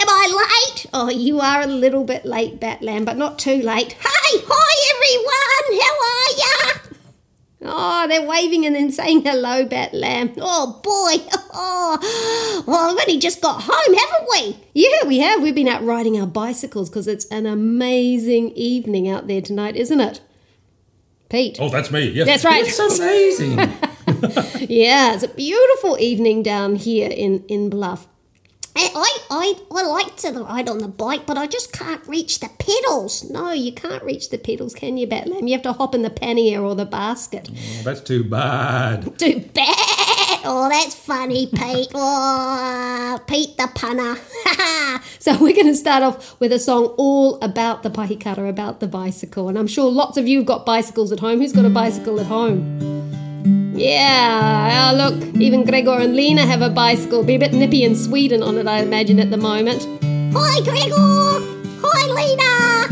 am I late? Oh, you are a little bit late, Batlam, but not too late. Hey, hi everyone, how are ya? Oh, they're waving and then saying hello, Batlam. Oh boy, oh, well, we've only just got home, haven't we? Yeah, we have. We've been out riding our bicycles because it's an amazing evening out there tonight, isn't it? Pete. Oh, that's me. Yes. That's right. It's amazing. Yeah, it's a beautiful evening down here in, in Bluff. I, I, I, I like to ride on the bike, but I just can't reach the pedals. No, you can't reach the pedals, can you, Batlam? You have to hop in the pannier or the basket. Oh, that's too bad. Too bad. Oh, that's funny, Pete. Oh, Pete the punner. so we're going to start off with a song all about the pahikara, about the bicycle. And I'm sure lots of you have got bicycles at home. Who's got a mm. bicycle at home? Yeah, oh, look, even Gregor and Lena have a bicycle. Be a bit nippy in Sweden on it, I imagine, at the moment. Hi, Gregor! Hi, Lena!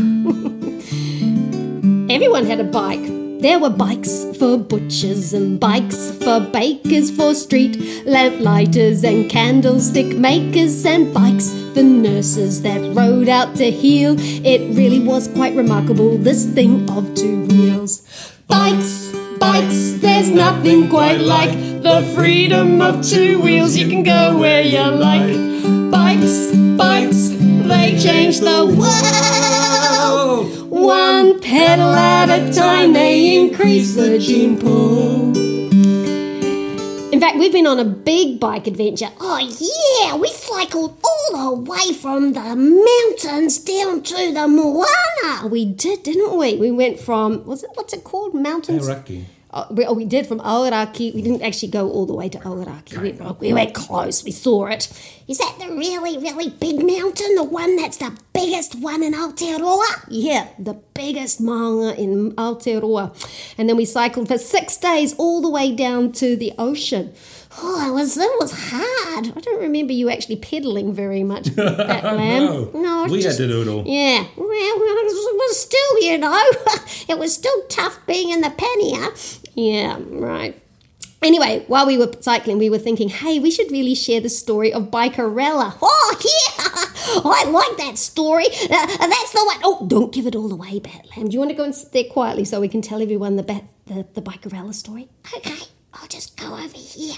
Everyone had a bike. There were bikes for butchers and bikes for bakers, for street lamplighters and candlestick makers, and bikes for nurses that rode out to heal. It really was quite remarkable, this thing of two wheels. Bikes, bikes, there's nothing quite like the freedom of two wheels. You can go where you like. Bikes, bikes, they change the world. One pedal at a time, they increase the gene pool. In fact, we've been on a big bike adventure. Oh, yeah, we cycled all the way from the mountains down to the Moana. We did, didn't we? We went from, was it, what's it called? Mountains? Aoraki. Oh, we, oh, we did from Aoraki. We didn't actually go all the way to Aoraki. We, we went close. We saw it. Is that the really, really big mountain? The one that's the biggest one in Aotearoa? Yeah, the biggest maunga in Aotearoa. And then we cycled for six days all the way down to the ocean. Oh, it was it was hard. I don't remember you actually pedaling very much, that lamb. No, it's we just- had to do it all. yeah, well, it was still, you know, it was still tough being in the pannier. Yeah, right. Anyway, while we were cycling, we were thinking, hey, we should really share the story of Bikerella. Oh, yeah, I like that story. Uh, that's the one. Oh, don't give it all away, Batlam. Do you want to go and sit there quietly so we can tell everyone the bat, the, the Bikerella story? Okay, I'll just go over here.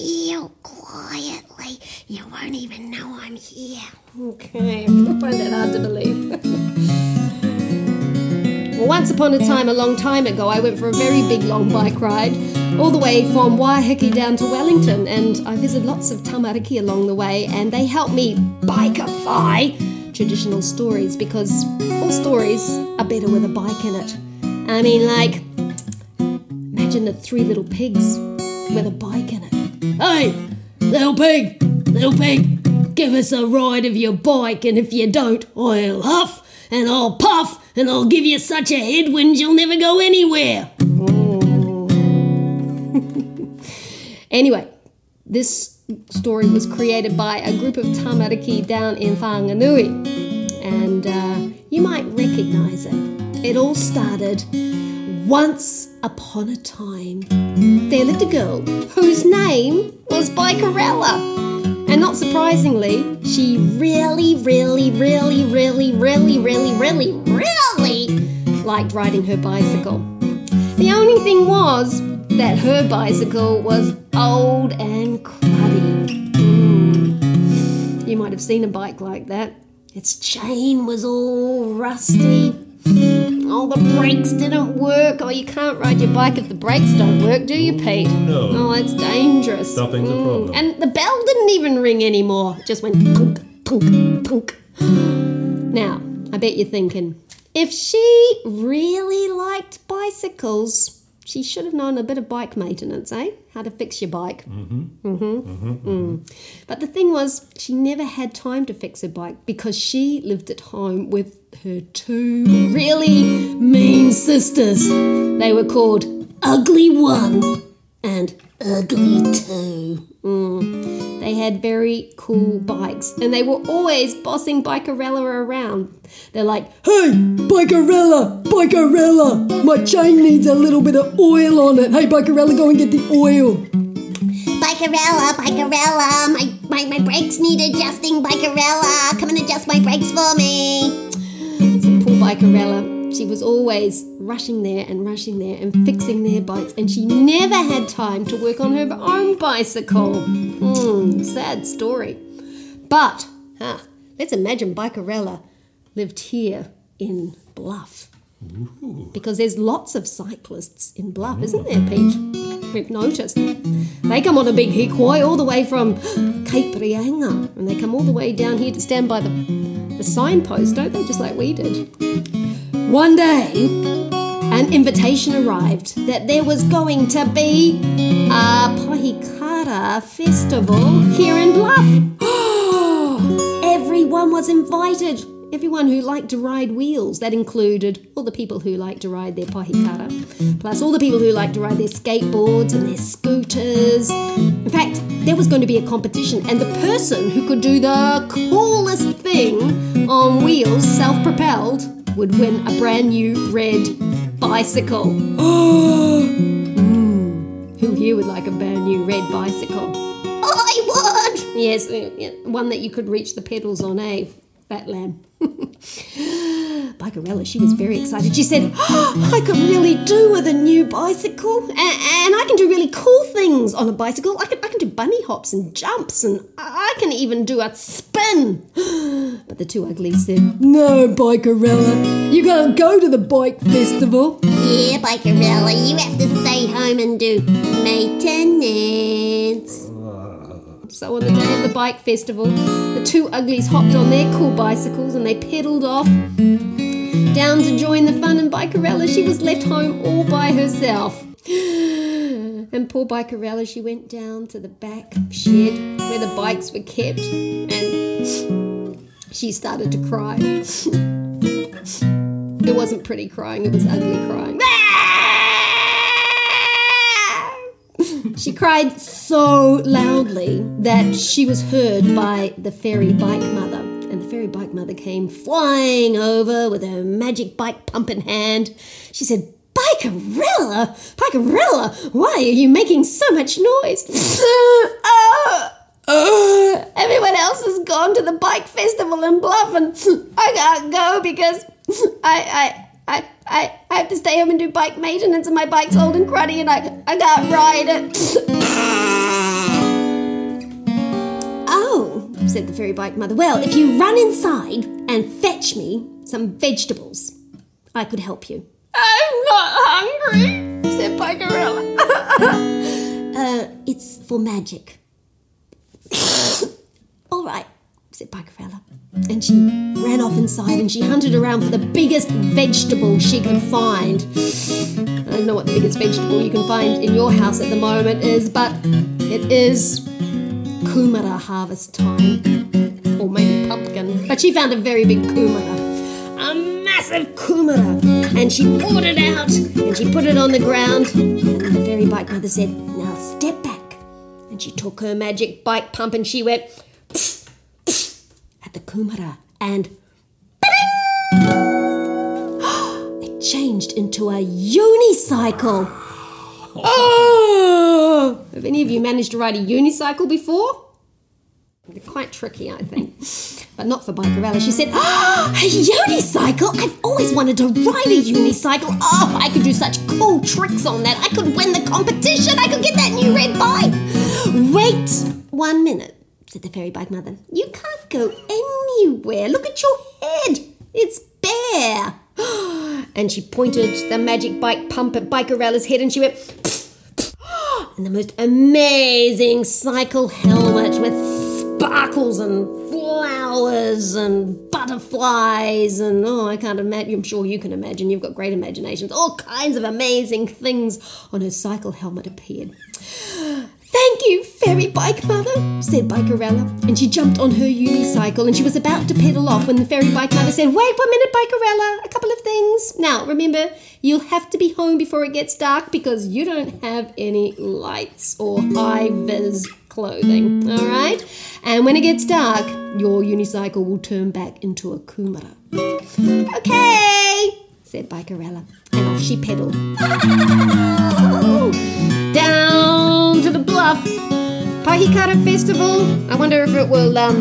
Real quietly. You won't even know I'm here. Okay, I find that hard to believe. Well, once upon a time, a long time ago, I went for a very big long bike ride, all the way from Waiheke down to Wellington, and I visited lots of tamariki along the way, and they helped me bikeify traditional stories because all stories are better with a bike in it. I mean, like, imagine the three little pigs with a bike in it. Hey, little pig, little pig, give us a ride of your bike, and if you don't, I'll huff and I'll puff and I'll give you such a headwind you'll never go anywhere. anyway, this story was created by a group of tamariki down in Whanganui, and uh, you might recognize it. It all started once upon a time. There lived a girl whose name was Bikerella. And not surprisingly, she really, really, really, really, really, really, really, really liked riding her bicycle. The only thing was that her bicycle was old and cruddy. Mm. You might have seen a bike like that. Its chain was all rusty. Oh, the brakes didn't work. Oh, you can't ride your bike if the brakes don't work, do you, Pete? no. Oh, it's dangerous. Stopping's a problem. And the bell didn't even ring anymore. It just went punk, punk, punk. Now, I bet you're thinking, if she really liked bicycles, She should have known a bit of bike maintenance, eh? How to fix your bike. Mm-hmm. Mm-hmm. Mm. But the thing was, she never had time to fix her bike because she lived at home with her two really mean sisters. They were called Ugly One and Ugly Two. Mm. They had very cool bikes and they were always bossing Bikerella around. They're like, Hey, Bikerella, Bikerella, my chain needs a little bit of oil on it. Hey, Bikerella, go and get the oil. Bikerella, Bikerella, my, my, my brakes need adjusting. Bikerella, come and adjust my brakes for me. So poor Bikerella, she was always rushing there and rushing there and fixing their bikes, and she never had time to work on her own bicycle. Hmm, sad story. But, huh, let's imagine Bikerella lived here in Bluff. Because there's lots of cyclists in Bluff, isn't there, Pete? We've noticed. They come on a big hikoi all the way from Cape Reinga, and they come all the way down here to stand by the, the signpost, don't they? Just like we did. One day, an invitation arrived that there was going to be a Pahikara festival here in Bluff. Everyone was invited. Everyone who liked to ride wheels. That included all the people who liked to ride their pahikara, plus all the people who liked to ride their skateboards and their scooters. In fact, there was going to be a competition, and the person who could do the coolest thing on wheels, self propelled, would win a brand new red bicycle. Mm. Who here would like a brand new red bicycle? I would. Yes, uh, one that you could reach the pedals on, eh? Fat lamb. Bikerella, she was very excited. She said, "Oh, I could really do with a new bicycle, and, and I can do really cool things on a bicycle. I can, I can do bunny hops and jumps, and I can even do a spin. But the two uglies said, No, Bikerella, you can't go to the bike festival. Yeah, Bikerella, you have to stay home and do maintenance. So on the day of the bike festival, the two uglies hopped on their cool bicycles and they pedalled off down to join the fun. And Bikerella, she was left home all by herself. And poor Bikerella, she went down to the back shed where the bikes were kept and she started to cry. It wasn't pretty crying, it was ugly crying. She cried so loudly that she was heard by the fairy bike mother. And the fairy bike mother came flying over with her magic bike pump in hand. She said, Bikerella, Bikerella, why are you making so much noise? Uh, everyone else has gone to the bike festival in Bluff and I can't go because I, I, I, I, I have to stay home and do bike maintenance and my bike's old and cruddy and I, I can't ride it. oh, said the fairy bike mother. Well, if you run inside and fetch me some vegetables, I could help you. I'm not hungry, said Bikerella. uh, it's for magic. All right, said Bikerella. And she ran off inside and she hunted around for the biggest vegetable she could find. I don't know what the biggest vegetable you can find in your house at the moment is, but it is kumara harvest time. Or maybe pumpkin. But she found a very big kumara. A massive kumara. And she pulled it out and she put it on the ground. And the fairy bike mother said, Now step back. And she took her magic bike pump and she went the kumara and it changed into a unicycle. Oh! Have any of you managed to ride a unicycle before? They're quite tricky, I think. But not for Bikerella. She said, oh, a unicycle? I've always wanted to ride a unicycle. Oh, I could do such cool tricks on that. I could win the competition. I could get that new red bike. Wait one minute, said the fairy bike mother. You can't go anywhere. Look at your head. It's bare. And she pointed the magic bike pump at Bikerella's head and she went, and the most amazing cycle helmet with sparkles and flowers and butterflies and oh, I can't imagine. I'm sure you can imagine. You've got great imaginations. All kinds of amazing things on her cycle helmet appeared. Thank you, fairy bike mother, said Bikerella. And she jumped on her unicycle and she was about to pedal off when the fairy bike mother said, Wait one minute, Bikerella, a couple of things. Now, remember, you'll have to be home before it gets dark because you don't have any lights or high vis clothing, all right? And when it gets dark, your unicycle will turn back into a kumara. Okay, said Bikerella. And off she pedaled. Down to the bluff. Pahikara Festival. I wonder if it will um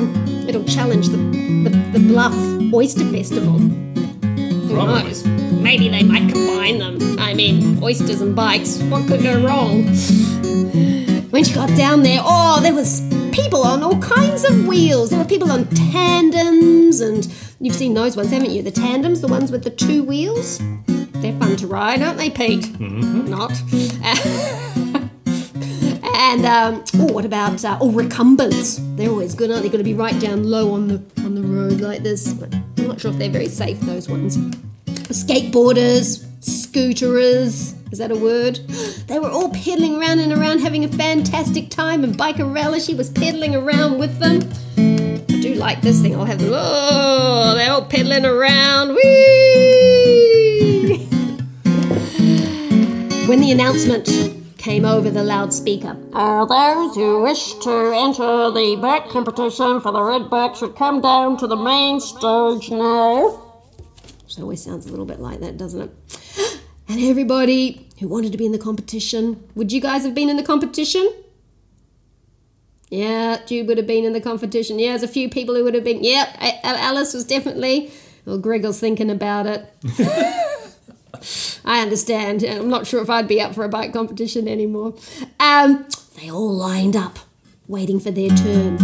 it'll challenge the the, the bluff oyster festival. Who Probably. knows? Maybe they might combine them. I mean, oysters and bikes. What could go wrong? When she got down there, oh, there was people on all kinds of wheels. There were people on tandems, and you've seen those ones, haven't you? The tandems, the ones with the two wheels. They're fun to ride, aren't they, Pete? Not. and um, oh, what about uh, oh recumbents? They're always good, aren't they? Got to be right down low on the on the road like this. I'm not sure if they're very safe. Those ones. Skateboarders, scooterers. Is that a word? They were all pedaling around and around, having a fantastic time. And Bikerella, she was pedaling around with them. I do like this thing. I'll have them. Oh, they're all pedaling around. Whee! when the announcement came over the loudspeaker. Uh, those who wish to enter the back competition for the red back should come down to the main stage now. Which always sounds a little bit like that, doesn't it? And everybody who wanted to be in the competition. Would you guys have been in the competition? Yeah, Jude would have been in the competition. Yeah, there's a few people who would have been. Yep, A- A- Alice was definitely. Well, Gregor's thinking about it. I understand. I'm not sure if I'd be up for a bike competition anymore. Um, they all lined up, waiting for their turn.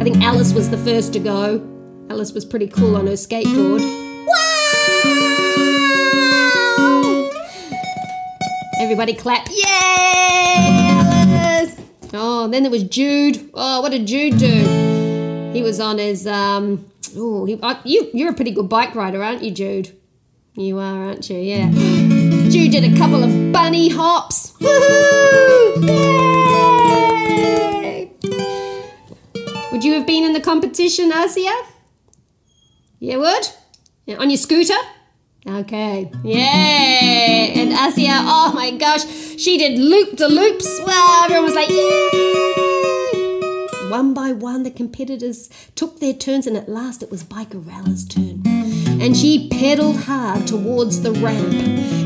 I think Alice was the first to go. Alice was pretty cool on her skateboard. Wow! Everybody clap. Yay! Alice! Oh, then there was Jude. Oh, what did Jude do? He was on his um. Oh, you you're a pretty good bike rider, aren't you, Jude? You are, aren't you? Yeah. Jude did a couple of bunny hops. Woohoo! Yay! Would you have been in the competition, Asia? You would? Yeah, on your scooter? Okay. Yay! And Asia, oh my gosh, she did loop de loops. Wow, everyone was like, yay! One by one, the competitors took their turns, and at last it was Bikerella's turn. And she pedaled hard towards the ramp,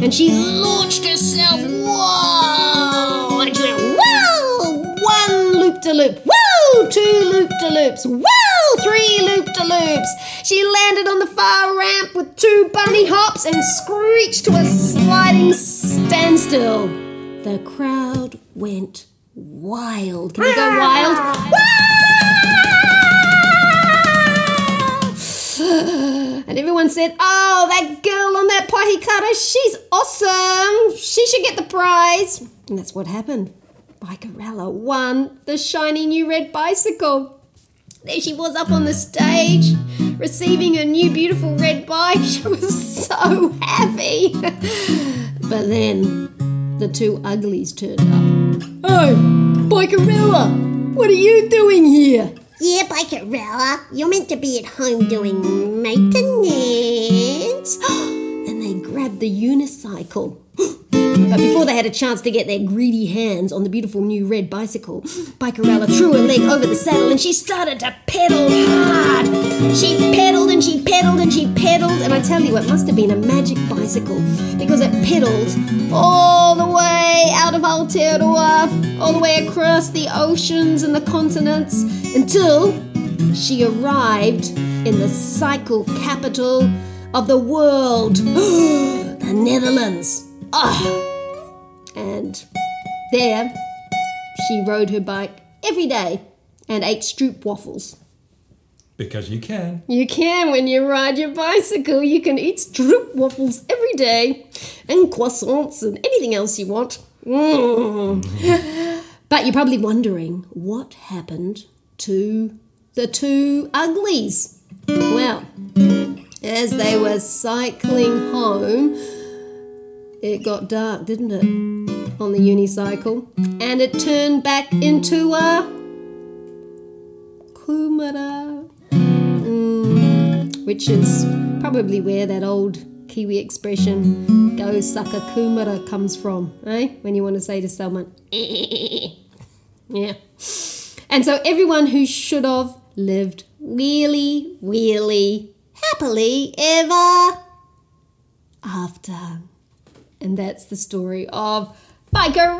and she launched herself. Whoa! And she went, whoa! One loop de loop. Whoa! Two loop de loops. Whoa! Three loop de loops. She landed on the far ramp with two bunny hops and screeched to a sliding standstill. The crowd went wild. Can we go wild? Ah! And everyone said, Oh, that girl on that pahikara, she's awesome. She should get the prize. And that's what happened. Bikerella won the shiny new red bicycle. There she was up on the stage, receiving her new beautiful red bike. She was so happy. but then the two uglies turned up. Hey, Bikerella, what are you doing here? Yeah, Bikerella, you're meant to be at home doing maintenance. and they grabbed the unicycle. But before they had a chance to get their greedy hands on the beautiful new red bicycle, Bikerella threw her leg over the saddle and she started to pedal hard. She pedaled and she pedaled and she pedaled, and I tell you, it must have been a magic bicycle because it pedaled all the way out of Aotearoa, all the way across the oceans and the continents until she arrived in the cycle capital of the world, the Netherlands. Ah! And there she rode her bike every day and ate stroop waffles. Because you can. You can when you ride your bicycle. You can eat stroop waffles every day and croissants and anything else you want. Mm. but you're probably wondering what happened to the two uglies. Well, as they were cycling home, it got dark, didn't it? On the unicycle. And it turned back into a kumara. Which is probably where that old Kiwi expression, go suck a kumara, comes from, eh? When you want to say to someone, yeah. And so everyone who should have lived really, really happily ever after. And that's the story of Bikerella.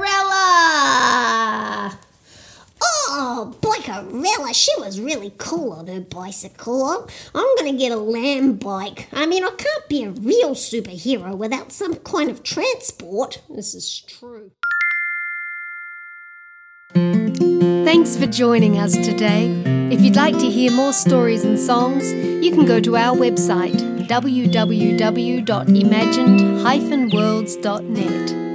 Oh, Bikerella, she was really cool on her bicycle. I'm gonna get a lamb bike. I mean, I can't be a real superhero without some kind of transport. This is true. Thanks for joining us today. If you'd like to hear more stories and songs, you can go to our website www.imagined-worlds.net.